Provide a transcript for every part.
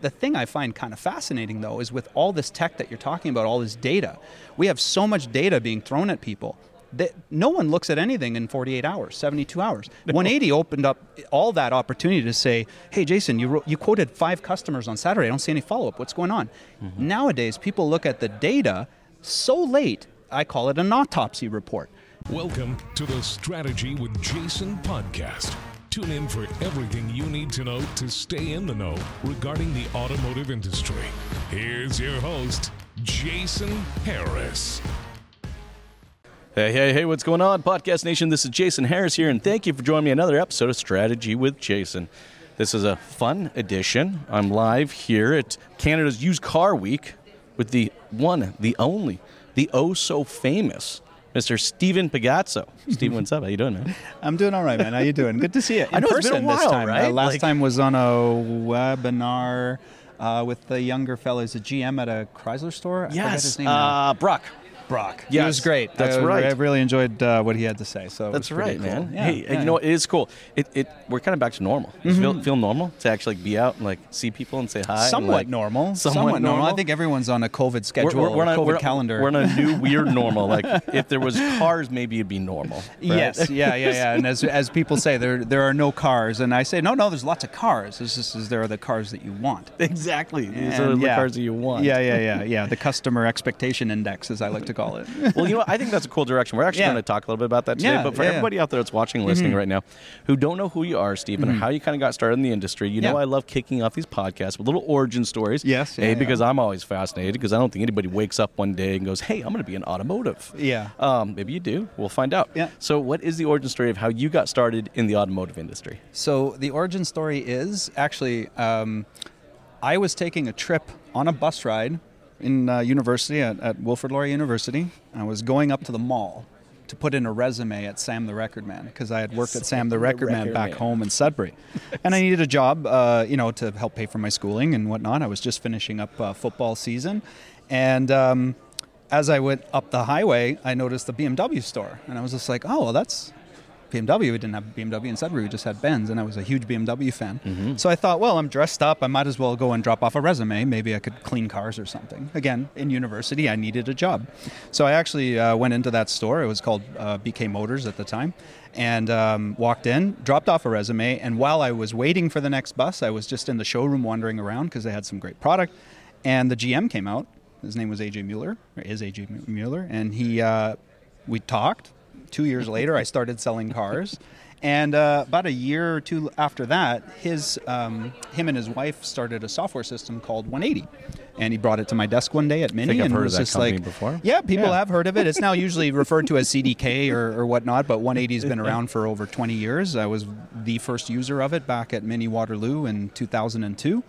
The thing I find kind of fascinating, though, is with all this tech that you're talking about, all this data, we have so much data being thrown at people that no one looks at anything in 48 hours, 72 hours. 180 opened up all that opportunity to say, hey, Jason, you, wrote, you quoted five customers on Saturday. I don't see any follow up. What's going on? Mm-hmm. Nowadays, people look at the data so late, I call it an autopsy report. Welcome to the Strategy with Jason podcast Tune in for everything you need to know to stay in the know regarding the automotive industry. Here's your host, Jason Harris. Hey, hey, hey, what's going on, Podcast Nation? This is Jason Harris here, and thank you for joining me another episode of Strategy with Jason. This is a fun edition. I'm live here at Canada's Used Car Week with the one, the only, the oh so famous Mr. Stephen Pigozzo. Stephen, what's up? How you doing, man? I'm doing all right, man. How you doing? Good to see you in I know person it's been a while, this time. right? Uh, last Like- time was on a webinar uh, with the younger fellows, a GM at a Chrysler store. I forget his name uh, Brock. Brock. yes, It was great. that's I, right. I really enjoyed uh, what he had to say. So That's was right, cool. man. Yeah, hey, yeah, you know what? It is cool. It, it we're kind of back to normal. Does it Feel, feel normal to actually be out and like see people and say hi. Somewhat like, normal. Somewhat, normal. I think everyone's on a COVID we're, schedule, we're, we're, or on, COVID we're, calendar. we're on a new weird normal. Like if there was cars, maybe it'd be normal. right? Yes, yeah, yeah, yeah. And as, as people say, there there are no cars, and I say, no, no, there's lots of cars. It's just is there are the cars that you want. exactly. These And, are the yeah. cars that you want. Yeah, yeah, yeah, yeah. The customer expectation index, as I like to call it. well, you know, what? I think that's a cool direction. We're actually Yeah. going to talk a little bit about that today. Yeah, but for yeah, yeah. everybody out there that's watching, and listening right now, who don't know who you are, Stephen, or how you kind of got started in the industry, you know, Yeah. I love kicking off these podcasts with little origin stories. Yes, A, yeah, yeah. because I'm always fascinated because I don't think anybody wakes up one day and goes, "Hey, I'm going to be an automotive." Yeah. Um, maybe you do. We'll find out. Yeah. So, what is the origin story of how you got started in the automotive industry? So the origin story is actually um, I was taking a trip on a bus ride in uh, university at, at Wilfrid Laurier University. I was going up to the mall to put in a resume at Sam the Record Man because I had worked at Sam the Record Man Record back Man. home in Sudbury, and I needed a job, uh, you know, to help pay for my schooling and whatnot. I was just finishing up uh, football season, and. Um, as I went up the highway, I noticed the BMW store, and I was just like, "Oh, well, that's BMW. We didn't have BMW in Sudbury. We just had Benz, and I was a huge BMW fan. So I thought, well, I'm dressed up. I might as well go and drop off a resume. Maybe I could clean cars or something. Again, in university, I needed a job. So I actually uh, went into that store. It was called uh, BK Motors at the time. And um, walked in, dropped off a resume, and while I was waiting for the next bus, I was just in the showroom wandering around because they had some great product. And the GM came out. His name was AJ Mueller, or is AJ Mueller, and he uh, we talked. Two years later, I started selling cars, and uh, about a year or two after that, his um, him and his wife started a software system called 180, and he brought it to my desk one day at Mini, and was just like, before. yeah, people Yeah. have heard of it. It's now usually referred to as CDK or, or whatnot, but 180 has been around for over 20 years. I was the first user of it back at Mini Waterloo in 2002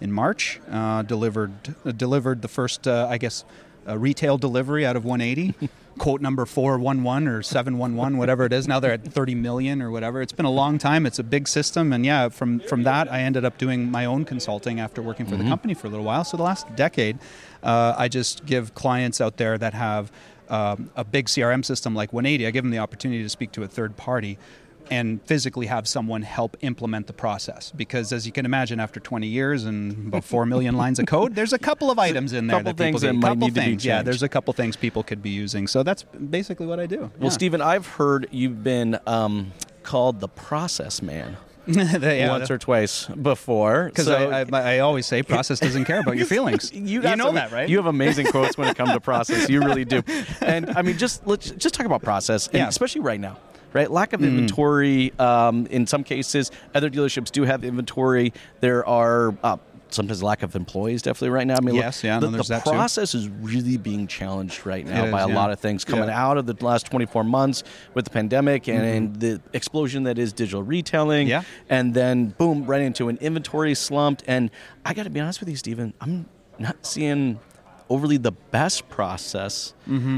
in March. Uh, delivered uh, delivered the first, uh, I guess, uh, retail delivery out of 180. Quote number 411 or 711, whatever it is. Now they're at 30 million or whatever. It's been a long time. It's a big system. And yeah, from, from that, I ended up doing my own consulting after working for the company for a little while. So the last decade, uh, I just give clients out there that have um, a big CRM system like 180, I give them the opportunity to speak to a third party and physically have someone help implement the process. Because as you can imagine, after 20 years and about 4 million lines of code, there's a couple of items in there Couple that people things that might couple need to be things. Yeah, there's a couple things people could be using. So that's basically what I do. Well, Stephen, I've heard you've been um, called the process man yeah, once or twice before. because So- I, I, I always say process doesn't care about your feelings. You, got know some- that, right? You have amazing quotes when it comes to process. You really do. And I mean, just let's just talk about process, and Yeah. Especially right now. Right, lack of inventory. Um, in some cases, other dealerships do have inventory. There are uh, sometimes lack of employees. Definitely right now. I mean, look, Yes, yeah, the, no, there's the that too. process is really being challenged right now It by is, a yeah. lot of things coming Yeah. out of the last 24 months with the pandemic and, and the explosion that is digital retailing. Mm-hmm. Yeah. and then boom, right into an inventory slumped. And I got to be honest with you, Stephen, I'm not seeing overly the best process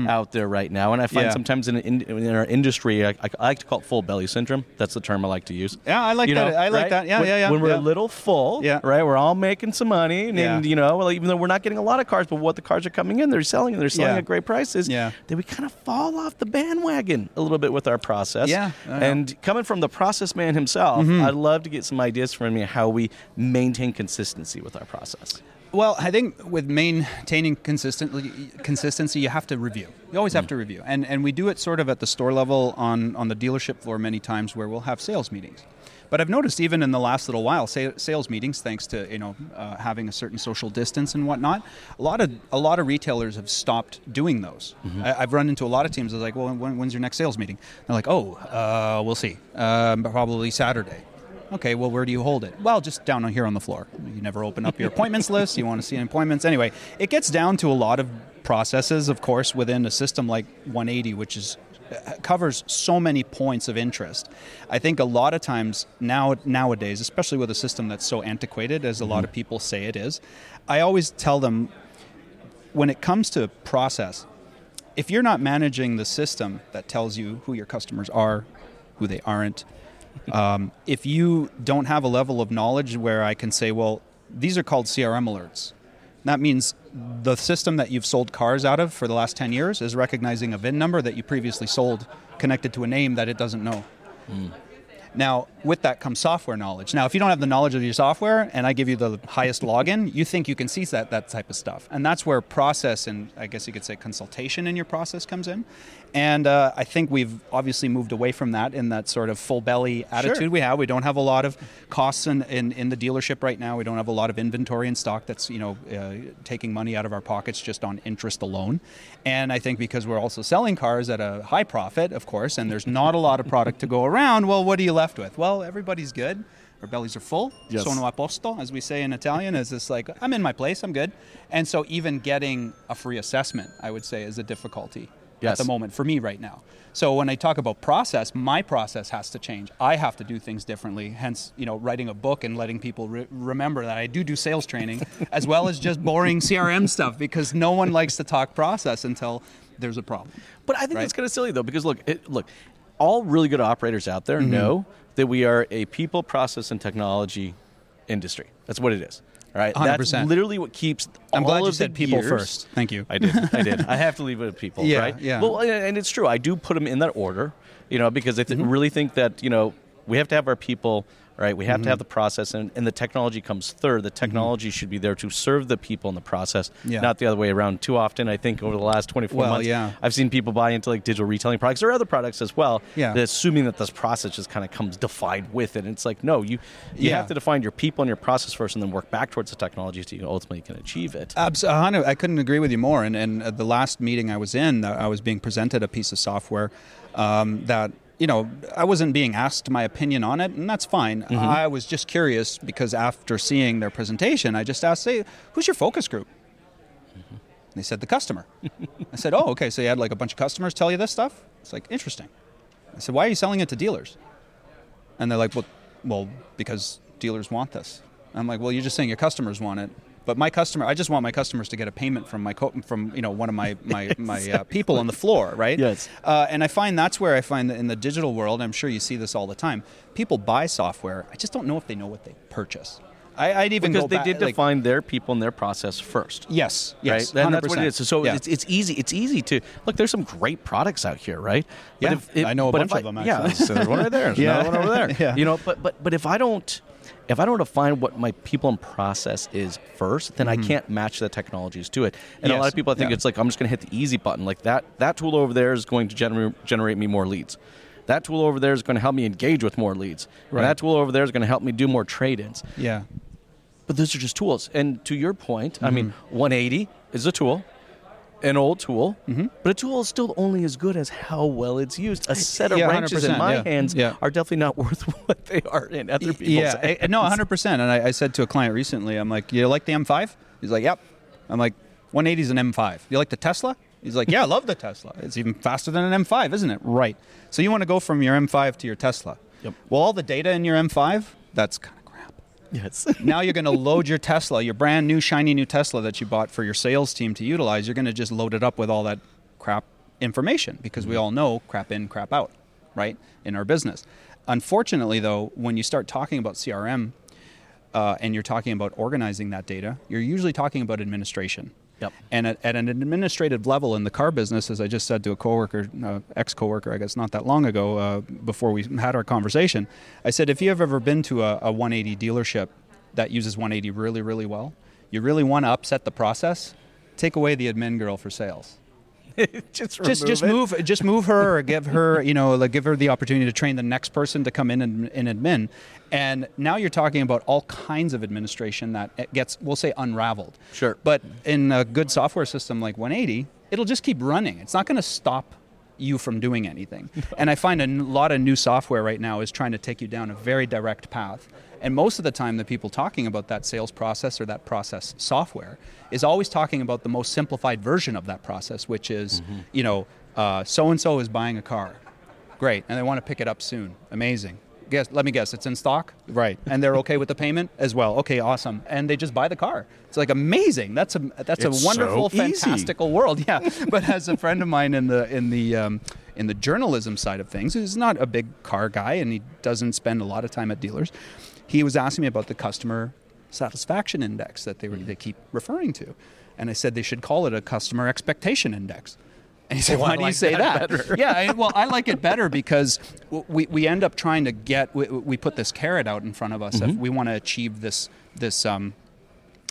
out there right now. And I find Yeah. sometimes in, in, in our industry, I, I like to call it full belly syndrome. That's the term I like to use. Yeah, I like You that. know, I like right? that. Yeah, when, yeah, yeah. When we're yeah. a little full, Yeah. right? We're all making some money, and, and, you know, well, even though we're not getting a lot of cars, but what the cars are coming in, they're selling, and they're selling at great prices. Yeah. Then we kind of fall off the bandwagon a little bit with our process. Yeah. And coming from the process man himself, Mm-hmm. I'd love to get some ideas from you how we maintain consistency with our process. Well, I think with maintaining consistently consistency, you have to review. You always have to review, and and we do it sort of at the store level on on the dealership floor many times where we'll have sales meetings. But I've noticed even in the last little while, sa- sales meetings, thanks to you know uh, having a certain social distance and whatnot, a lot of a lot of retailers have stopped doing those. I, I've run into a lot of teams. Was like, "Well, when, when's your next sales meeting?" They're like, "Oh, uh, we'll see. Um, probably Saturday." Okay, well, where do you hold it? Well, just down here on the floor. You never open up your appointments list. You want to see appointments. Anyway, it gets down to a lot of processes, of course, within a system like 180, which is uh, covers so many points of interest. I think a lot of times now nowadays, especially with a system that's so antiquated as a lot of people say it is, I always tell them when it comes to process, if you're not managing the system that tells you who your customers are, who they aren't, um, if you don't have a level of knowledge where I can say, well, these are called CRM alerts. That means the system that you've sold cars out of for the last 10 years is recognizing a VIN number that you previously sold connected to a name that it doesn't know. Now, with that comes software knowledge. Now, if you don't have the knowledge of your software and I give you the highest login, you think you can see that, that type of stuff. And that's where process and I guess you could say consultation in your process comes in. And uh, I think we've obviously moved away from that in that sort of full belly attitude we have. We don't have a lot of costs in, in, in the dealership right now. We don't have a lot of inventory in stock that's, you know, uh, taking money out of our pockets just on interest alone. And I think because we're also selling cars at a high profit, of course, and there's not a lot of product to go around, well, what are you left with? Well, everybody's good. Our bellies are full. Yes. Sono a posto, as we say in Italian, is just like, I'm in my place, I'm good. And so even getting a free assessment, I would say, is a difficulty Yes. at the moment for me right now. So when I talk about process, my process has to change. I have to do things differently. Hence, you know, writing a book and letting people re- remember that I do do sales training as well as just boring CRM stuff because no one likes to talk process until there's a problem. But I think Right. that's kind of silly though, because look, it, look, all really good operators out there Mm-hmm. know that we are a people, process, and technology industry. That's what it is. Right, that's 100%. literally what keeps. I'm glad you said people first. Thank you. I did. I did. I have to leave it at people. Yeah, right. yeah. Well, and- and it's true. I do put them in that order. You know, because I th- Mm-hmm. really think that you know we have to have our people. Right, we have to have the process, and, and the technology comes third. The technology should be there to serve the people in the process, Mm-hmm. Yeah. not the other way around. Too often, I think over the last 24 Well, months, yeah. I've seen people buy into like digital retailing products or other products as well. Yeah. assuming that this process just kind of comes defined with it. And it's like, no, you you Yeah. have to define your people and your process first, and then work back towards the technology so you ultimately can achieve it. Abs- a hundred- I couldn't agree with you more. And, and the last meeting I was in, uh, I was being presented a piece of software um, that you know I wasn't being asked my opinion on it, and that's fine. Mm-hmm. I was just curious because after seeing their presentation, I just asked, "Say, who's your focus group?" Mm-hmm. They said the customer. I said, "Oh, okay. So you had like a bunch of customers tell you this stuff?" It's like interesting. I said, "Why are you selling it to dealers?" And they're like, "Well, well, because dealers want this." I'm like, "Well, you're just saying your customers want it." But my customer, I just want my customers to get a payment from my co- from you know one of my my, my uh, people on the floor, right? Yes. Uh, and I find that's where I find that in the digital world, I'm sure you see this all the time. People buy software. I just don't know if they know what they purchase. I, I'd even because they back, did like- define their people and their process first. Yes, yes, right? And that's what it 100%. is. So, Yeah. it's, it's easy. It's easy to look. There's some great products out here, right? Yeah, I know a bunch if I- of them, Yeah, actually. so there's one right there. There's Yeah. another one over there. Yeah. You know, but but but if I don't. If I don't define what my people and process is first, then I can't match the technologies to it. And a lot Mm-hmm. Of people, I think Yeah. it's like I'm just going to hit the easy button. Like that that tool over there is going to gener- generate me more leads. That tool over there is going to help me engage with more leads. Right. That tool over there is going to help me do more trade-ins. yeah, But those are just tools. And to your point, I mean, Mm-hmm. 180 is a tool, an old tool, Mm-hmm. but a tool is still only as good as how well it's used. A set of Yeah, wrenches in my yeah. hands Yeah. are definitely not worth what they are in other people's yeah, hands. I- no, 100%. And I, I said to a client recently, I'm like, you like the M5? He's like, yep. I'm like, 180 is an M5. You like the Tesla? He's like, yeah, I love the Tesla. It's even faster than an M5, isn't it? Right. So you want to go from your M5 to your Tesla. Yep. Well, all the data in your M5, that's kind of crap. Yes. now you're going to load your Tesla, your brand new shiny new Tesla that you bought for your sales team to utilize. You're going to just load it up with all that crap information because we all know crap in, crap out, right, in our business. Unfortunately, though, when you start talking about CRM uh, and you're talking about organizing that data, you're usually talking about administration. Yep. And at, at an administrative level in the car business, as I just said to a coworker, uh, ex coworker, I guess not that long ago, uh, before we had our conversation, I said, if you have ever been to a, a 180 dealership that uses 180 really, really well, you really want to upset the process, take away the admin girl for sales just just just it. move just move her or give her you know like give her the opportunity to train the next person to come in and, and admin and now you're talking about all kinds of administration that gets we'll say unraveled Sure. but in a good software system like 180 it'll just keep running it's not going to stop you from doing anything. And i find a n- lot of new software right now is trying to take you down a very direct path. And most of the time the people talking about that sales process or that process software is always talking about the most simplified version of that process which is mm-hmm. you know so and so is buying a car. Great. And they want to pick it up soon. Amazing guess let me guess it's in stock? Right. And they're okay with the payment as well? Okay awesome. And they just buy the car. It's like amazing. That's a that's It's a wonderful so fantastical world. Yeah. But as a friend of mine in the in the um, in the journalism side of things who's not a big car guy and he doesn't spend a lot of time at dealers he was asking me about the customer satisfaction index that they, were, they keep referring to. And i said they should call it a customer expectation index and he said, "Why do you like say that that?" yeah, I, well, I like it better because we, we end up trying to get we, we put this carrot out in front of us if we want to achieve this this um,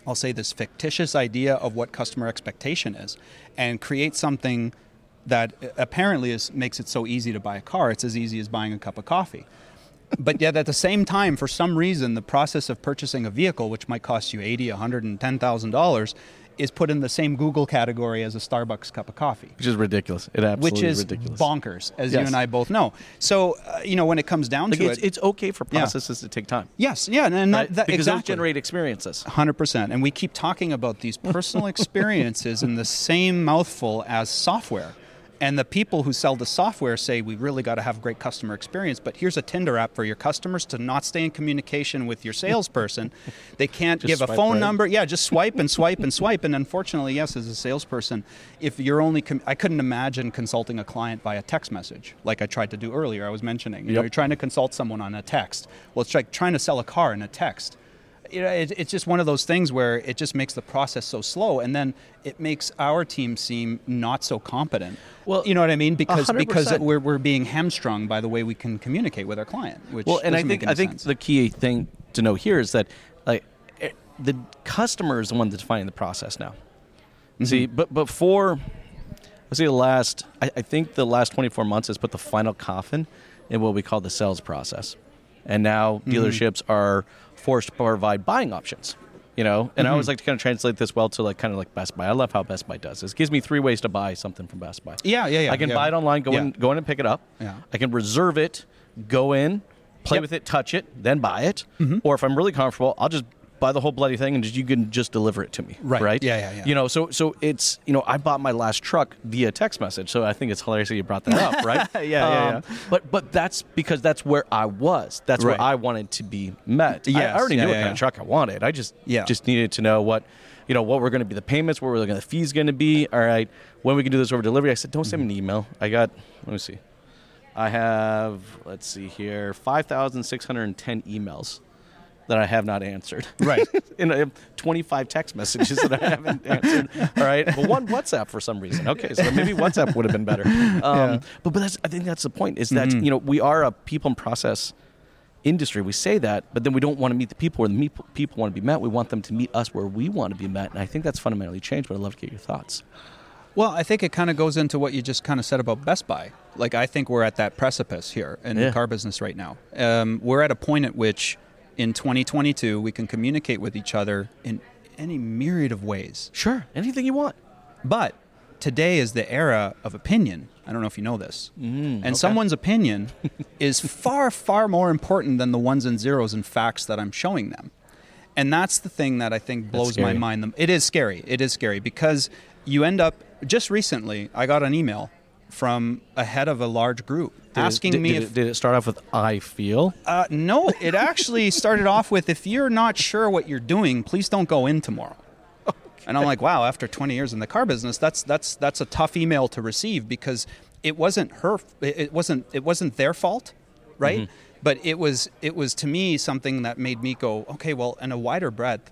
I'll say this fictitious idea of what customer expectation is, and create something that apparently is makes it so easy to buy a car. It's as easy as buying a cup of coffee. But yet, at the same time, for some reason, the process of purchasing a vehicle, which might cost you eighty, one hundred, and ten thousand dollars, is put in the same Google category as a Starbucks cup of coffee which is ridiculous. It absolutely which is ridiculous. bonkers, as you and I both know. So, uh, you know, when it comes down Like to it's, it, it's okay for Yeah. processes to take time. yes, yeah, and and Right? that, that because those exactly. generate experiences. 100%. And we keep talking about these personal experiences in the same mouthful as software. And the people who sell the software say we really got to have great customer experience, but here's a Tinder app for your customers to not stay in communication with your salesperson. they can't Just give a phone right. number. Yeah, just swipe and swipe and swipe. And unfortunately, yes, as a salesperson, if you're only, com- I couldn't imagine consulting a client via text message, like I tried to do earlier. I was mentioning, you know, you're trying to consult someone on a text. Well, it's like trying to sell a car in a text you know, it, it's just one of those things where it just makes the process so slow, and then it makes our team seem not so competent. Well, you know what I mean? Because hundred because we're, we're being hamstrung by the way we can communicate with our client. Which Well, and I think I think sense. the key thing to know here is that like eh, the customer is the one that's defining the process now. Mm-hmm. See, but before, let's say the last, I, I think the last 24 months has put the final coffin in what we call the sales process, and now Mm-hmm. dealerships are forced to provide buying options. You know, and I Mm-hmm. always like to kind of translate this well to like kind of like Best Buy. I love how Best Buy does this. It gives me three ways to buy something from Best Buy. Yeah, yeah, yeah, I can yeah. buy it online, go Yeah. in, go in and pick it up. Yeah. I can reserve it, go in, play Yep. with it, touch it, then buy it. Mm-hmm. Or if I'm really comfortable, I'll just buy the whole bloody thing and just, you can just deliver it to me. Right. Right. Yeah, yeah, yeah. You know, so so it's you know I bought my last truck via text message, so I think it's hilarious that you brought that up, right? Yeah, yeah, Um, But but that's because that's where I was. That's Right. where I wanted to be met. I- I, already yeah, knew what yeah, kind yeah. of truck I wanted. I just Yeah. just needed to know what. You know what were going to be the payments, what were the fees going to be? All right, when we can do this over delivery. I said, don't send me an email. I got, let me see, I have, let's see here, 5,610 emails that I have not answered. Right. and I have 25 text messages that I haven't answered. All right. But one WhatsApp for some reason. Okay. So maybe WhatsApp would have been better. Um, But, but that's, I think that's the point is that, you know, we are a people and process industry. We say that, but then we don't want to meet the people where the meet, people want to be met. We want them to meet us where we want to be met. And I think that's fundamentally changed, but I'd love to get your thoughts. Well, I think it kind of goes into what you just kind of said about Best Buy. Like, I think we're at that precipice here in Yeah. the car business right now. Um, we're at a point at which, in 2022, we can communicate with each other in any myriad of ways. Sure. Anything you want. But today is the era of opinion. I don't know if you know this. Mm, and someone's opinion is far, far more important than the ones and zeros and facts that I'm showing them. And that's the thing that I think blows my mind. It is scary. It is scary because you end up, just recently, I got an email from a head of a large group Did it- asking did- me did if it, did it start off with I feel? uh, no, it actually started off with if you're not sure what you're doing, please don't go in tomorrow. And I'm like, wow, after 20 years in the car business, that's that's that's a tough email to receive because it wasn't her it wasn't it wasn't their fault, right? Mm-hmm. But it was it was to me something that made me go, okay, well, in a wider breadth,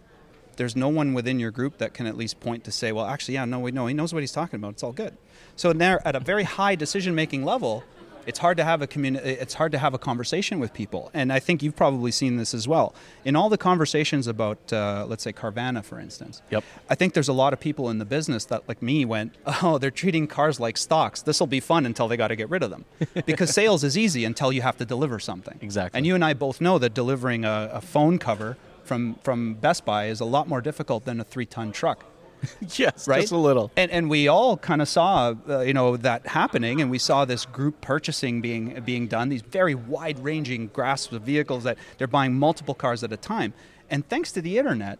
there's no one within your group that can at least point to say, well, actually, yeah, no, we know he knows what he's talking about. It's all good. So there, at a very high decision making level, it's hard to have a communi- it's hard to have a conversation with people and i think you've probably seen this as well in all the conversations about uh, let's say carvana for instance Yep. i think there's a lot of people in the business that like me went oh they're treating cars like stocks this will be fun until they got to get rid of them because sales is easy until you have to deliver something Exactly. and you and i both know that delivering a, a phone cover from, from best buy is a lot more difficult than a three ton truck yes, right? just a little. And and we all kind of saw, uh, you know, that happening, and we saw this group purchasing being being done. These very wide ranging grasps of vehicles that they're buying multiple cars at a time. And thanks to the internet,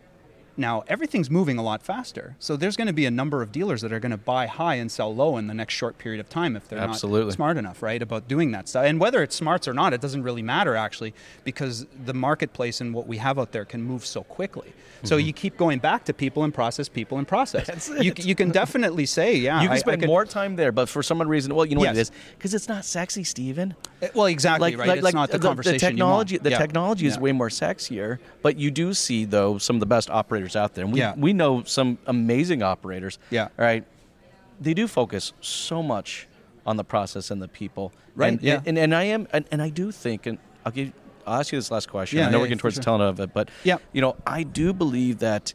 now everything's moving a lot faster. So there's going to be a number of dealers that are going to buy high and sell low in the next short period of time if they're Absolutely. not smart enough, right, about doing that stuff. And whether it's smarts or not, it doesn't really matter actually, because the marketplace and what we have out there can move so quickly. So you keep going back to people and process, people and process. That's You, it. you can definitely say, yeah. you can I- I spend could- more time there, but for some reason, well, you know what it Yes. is because it's not sexy, Steven. Uh, Well, exactly, like, right? like, it's like not the, the, conversation. technology. You want. The Yeah. technology is Yeah. way more sexier, but you do see though some of the best operators out there. And we Yeah. we know some amazing operators. Yeah. Right. They do focus so much on the process and the people. Right, And, yeah. And, and I am and, and I do think and I'll give I'll ask you this last question. Yeah, I know yeah, we're getting towards sure. the tail end of it, but Yeah. you know I do believe that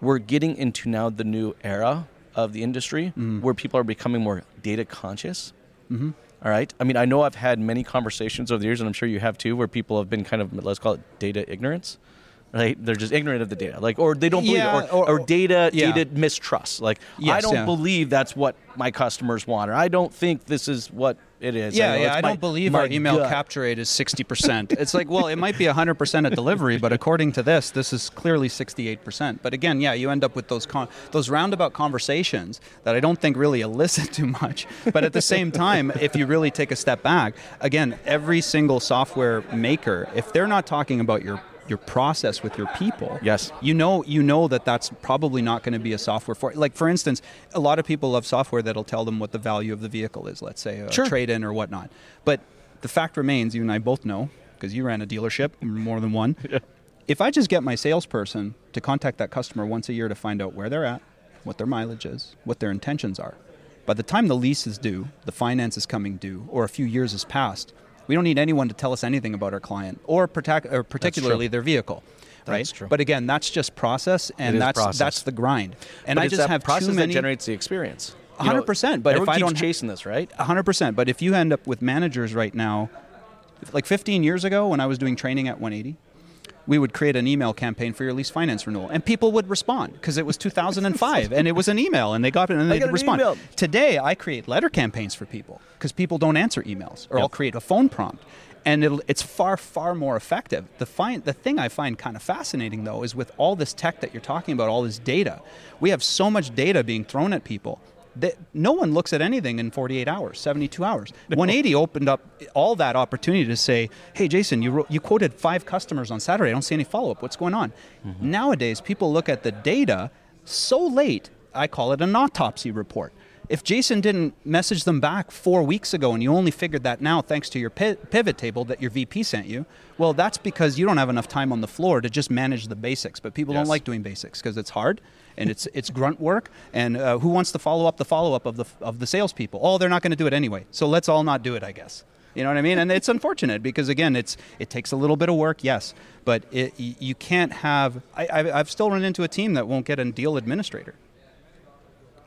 we're getting into now the new era of the industry Mm-hmm. where people are becoming more data conscious. All right. I mean, I know I've had many conversations over the years, and I'm sure you have too, where people have been kind of let's call it data ignorance. Right? They're just ignorant of the data, like, or they don't believe Yeah, it, or, or, or- data yeah. data mistrust. Like, I don't yeah. believe that's what my customers want, or I don't think this is what it is. Yeah, know yeah. I my- don't believe our email gut. capture rate is 60%. it's like, well, it might be 100% at delivery, but according to this, this is clearly 68%. But again, yeah, you end up with those con- those roundabout conversations that I don't think really elicit too much. But at the same time, if you really take a step back, again, every single software maker, if they're not talking about your your process with your people Yes. you know you know that that's probably not going to be a software for like for instance a lot of people love software that'll tell them what the value of the vehicle is let's say a Sure. trade in or whatnot but the fact remains you and i both know because you ran a dealership more than one if i just get my salesperson to contact that customer once a year to find out where they're at what their mileage is what their intentions are by the time the lease is due the finance is coming due or a few years has passed we don't need anyone to tell us anything about our client or, protect, or particularly their vehicle right That's true. but again that's just process and that's process. that's the grind and But i just have process too many that generates the experience. You 100%, but if I don't ha- chasing this, right? 100% but if you end up with managers right now like 15 years ago when i was doing training at 180 we would create an email campaign for your lease finance renewal and people would respond because it was 2005 and it was an email and they got it and they got would respond email. today i create letter campaigns for people because people don't answer emails or Yep. i'll create a phone prompt and it'll, it's far far more effective the, find, the thing i find kind of fascinating though is with all this tech that you're talking about all this data we have so much data being thrown at people that no one looks at anything in 48 hours 72 hours. 180 opened up all that opportunity to say hey jason you, wrote, you quoted five customers on saturday. I don't see any follow-up. What's going on? Mm-hmm. Nowadays people look at the data so late i call it an autopsy report. If jason didn't message them back four weeks ago and you only figured that now thanks to your pivot table that your vp sent you well that's because you don't have enough time on the floor to just manage the basics. But people Yes. don't like doing basics because it's hard and it's it's grunt work. And uh, who wants to follow up the follow up of the of the salespeople? Oh, they're not going to do it anyway. So let's all not do it, I guess. You know what I mean? And it's unfortunate because again, it's it takes a little bit of work, yes, but it, you can't have. I, I've still run into a team that won't get a deal administrator.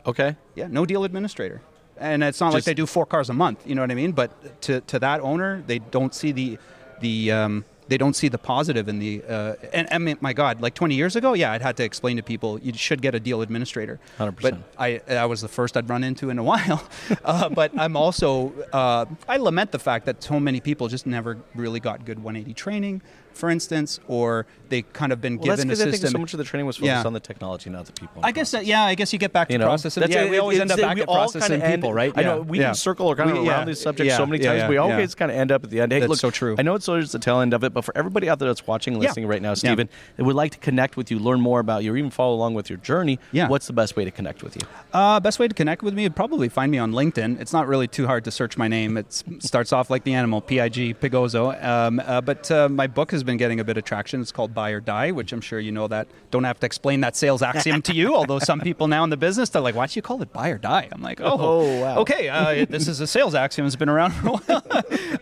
Okay. Yeah, no deal administrator. And it's not like they do four cars a month, you know what I mean? But to, to that owner, they don't see the the um, they don't see the positive in the uh, and I mean, my God, like 20 years ago, yeah, I'd had to explain to people you should get a deal administrator. 100%. But I I was the first I'd run into in a while. uh, but I'm also uh, I lament the fact that so many people just never really got good 180 training. For instance, or they kind of been Well, that's given a because I think system. so much of the training was focused Yeah. on the technology, not the people. I guess that, yeah, I guess you get back to you know, process. That's yeah, it. we always end up back all processing people, right? I know we circle around We- around yeah, these subjects so many times. we always kind of end up at the end. Hey, That's look, so true. I know it's always the tail end of it, but for everybody out there that's watching and listening right now. Stephen, that would like to connect with you, learn more about you, or even follow along with your journey. Yeah. What's the best way to connect with you? Uh, best way to connect with me would probably find me on LinkedIn. It's not really too hard to search my name. It starts off like the animal, P-I-G, Pigozzo. Um, uh, but uh, my book has been getting a bit of traction. It's called Buy or Die, which I'm sure you know that. Don't have to explain that sales axiom to you, although some people now in the business, they're like, why do you call it Buy or Die? I'm like, oh, Oh, wow. okay, uh, this is a sales axiom. It's been around for a while.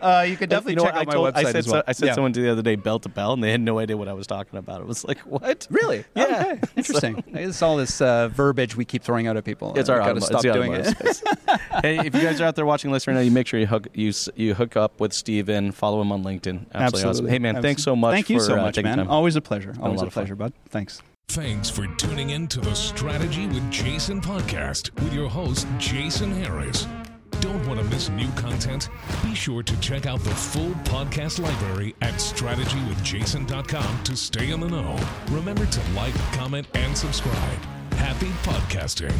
uh, you could definitely you know check out I my told, website I said, as well. so, I said Yeah. someone the other day bell to bell, and they had no idea what I was talking about. It was like, what? Really? Yeah. Okay. Interesting. it's all this uh, verbiage we keep throwing out at people. It's our gotta automo- stop doing it. hey, if you guys are out there watching this right now, you make sure you hook you you hook up with Steven, follow him on LinkedIn. Absolutely, awesome. Hey man, thanks so much. Thank you for, so uh, much, taking man. time. Always a pleasure. Always lot a of fun. pleasure, bud. Thanks. Thanks for tuning in to the Strategy with Jason podcast with your host, Jason Harris. Don't want to miss new content? Be sure to check out the full podcast library at strategywithjason.com to stay in the know. Remember to like, comment, and subscribe. Happy podcasting.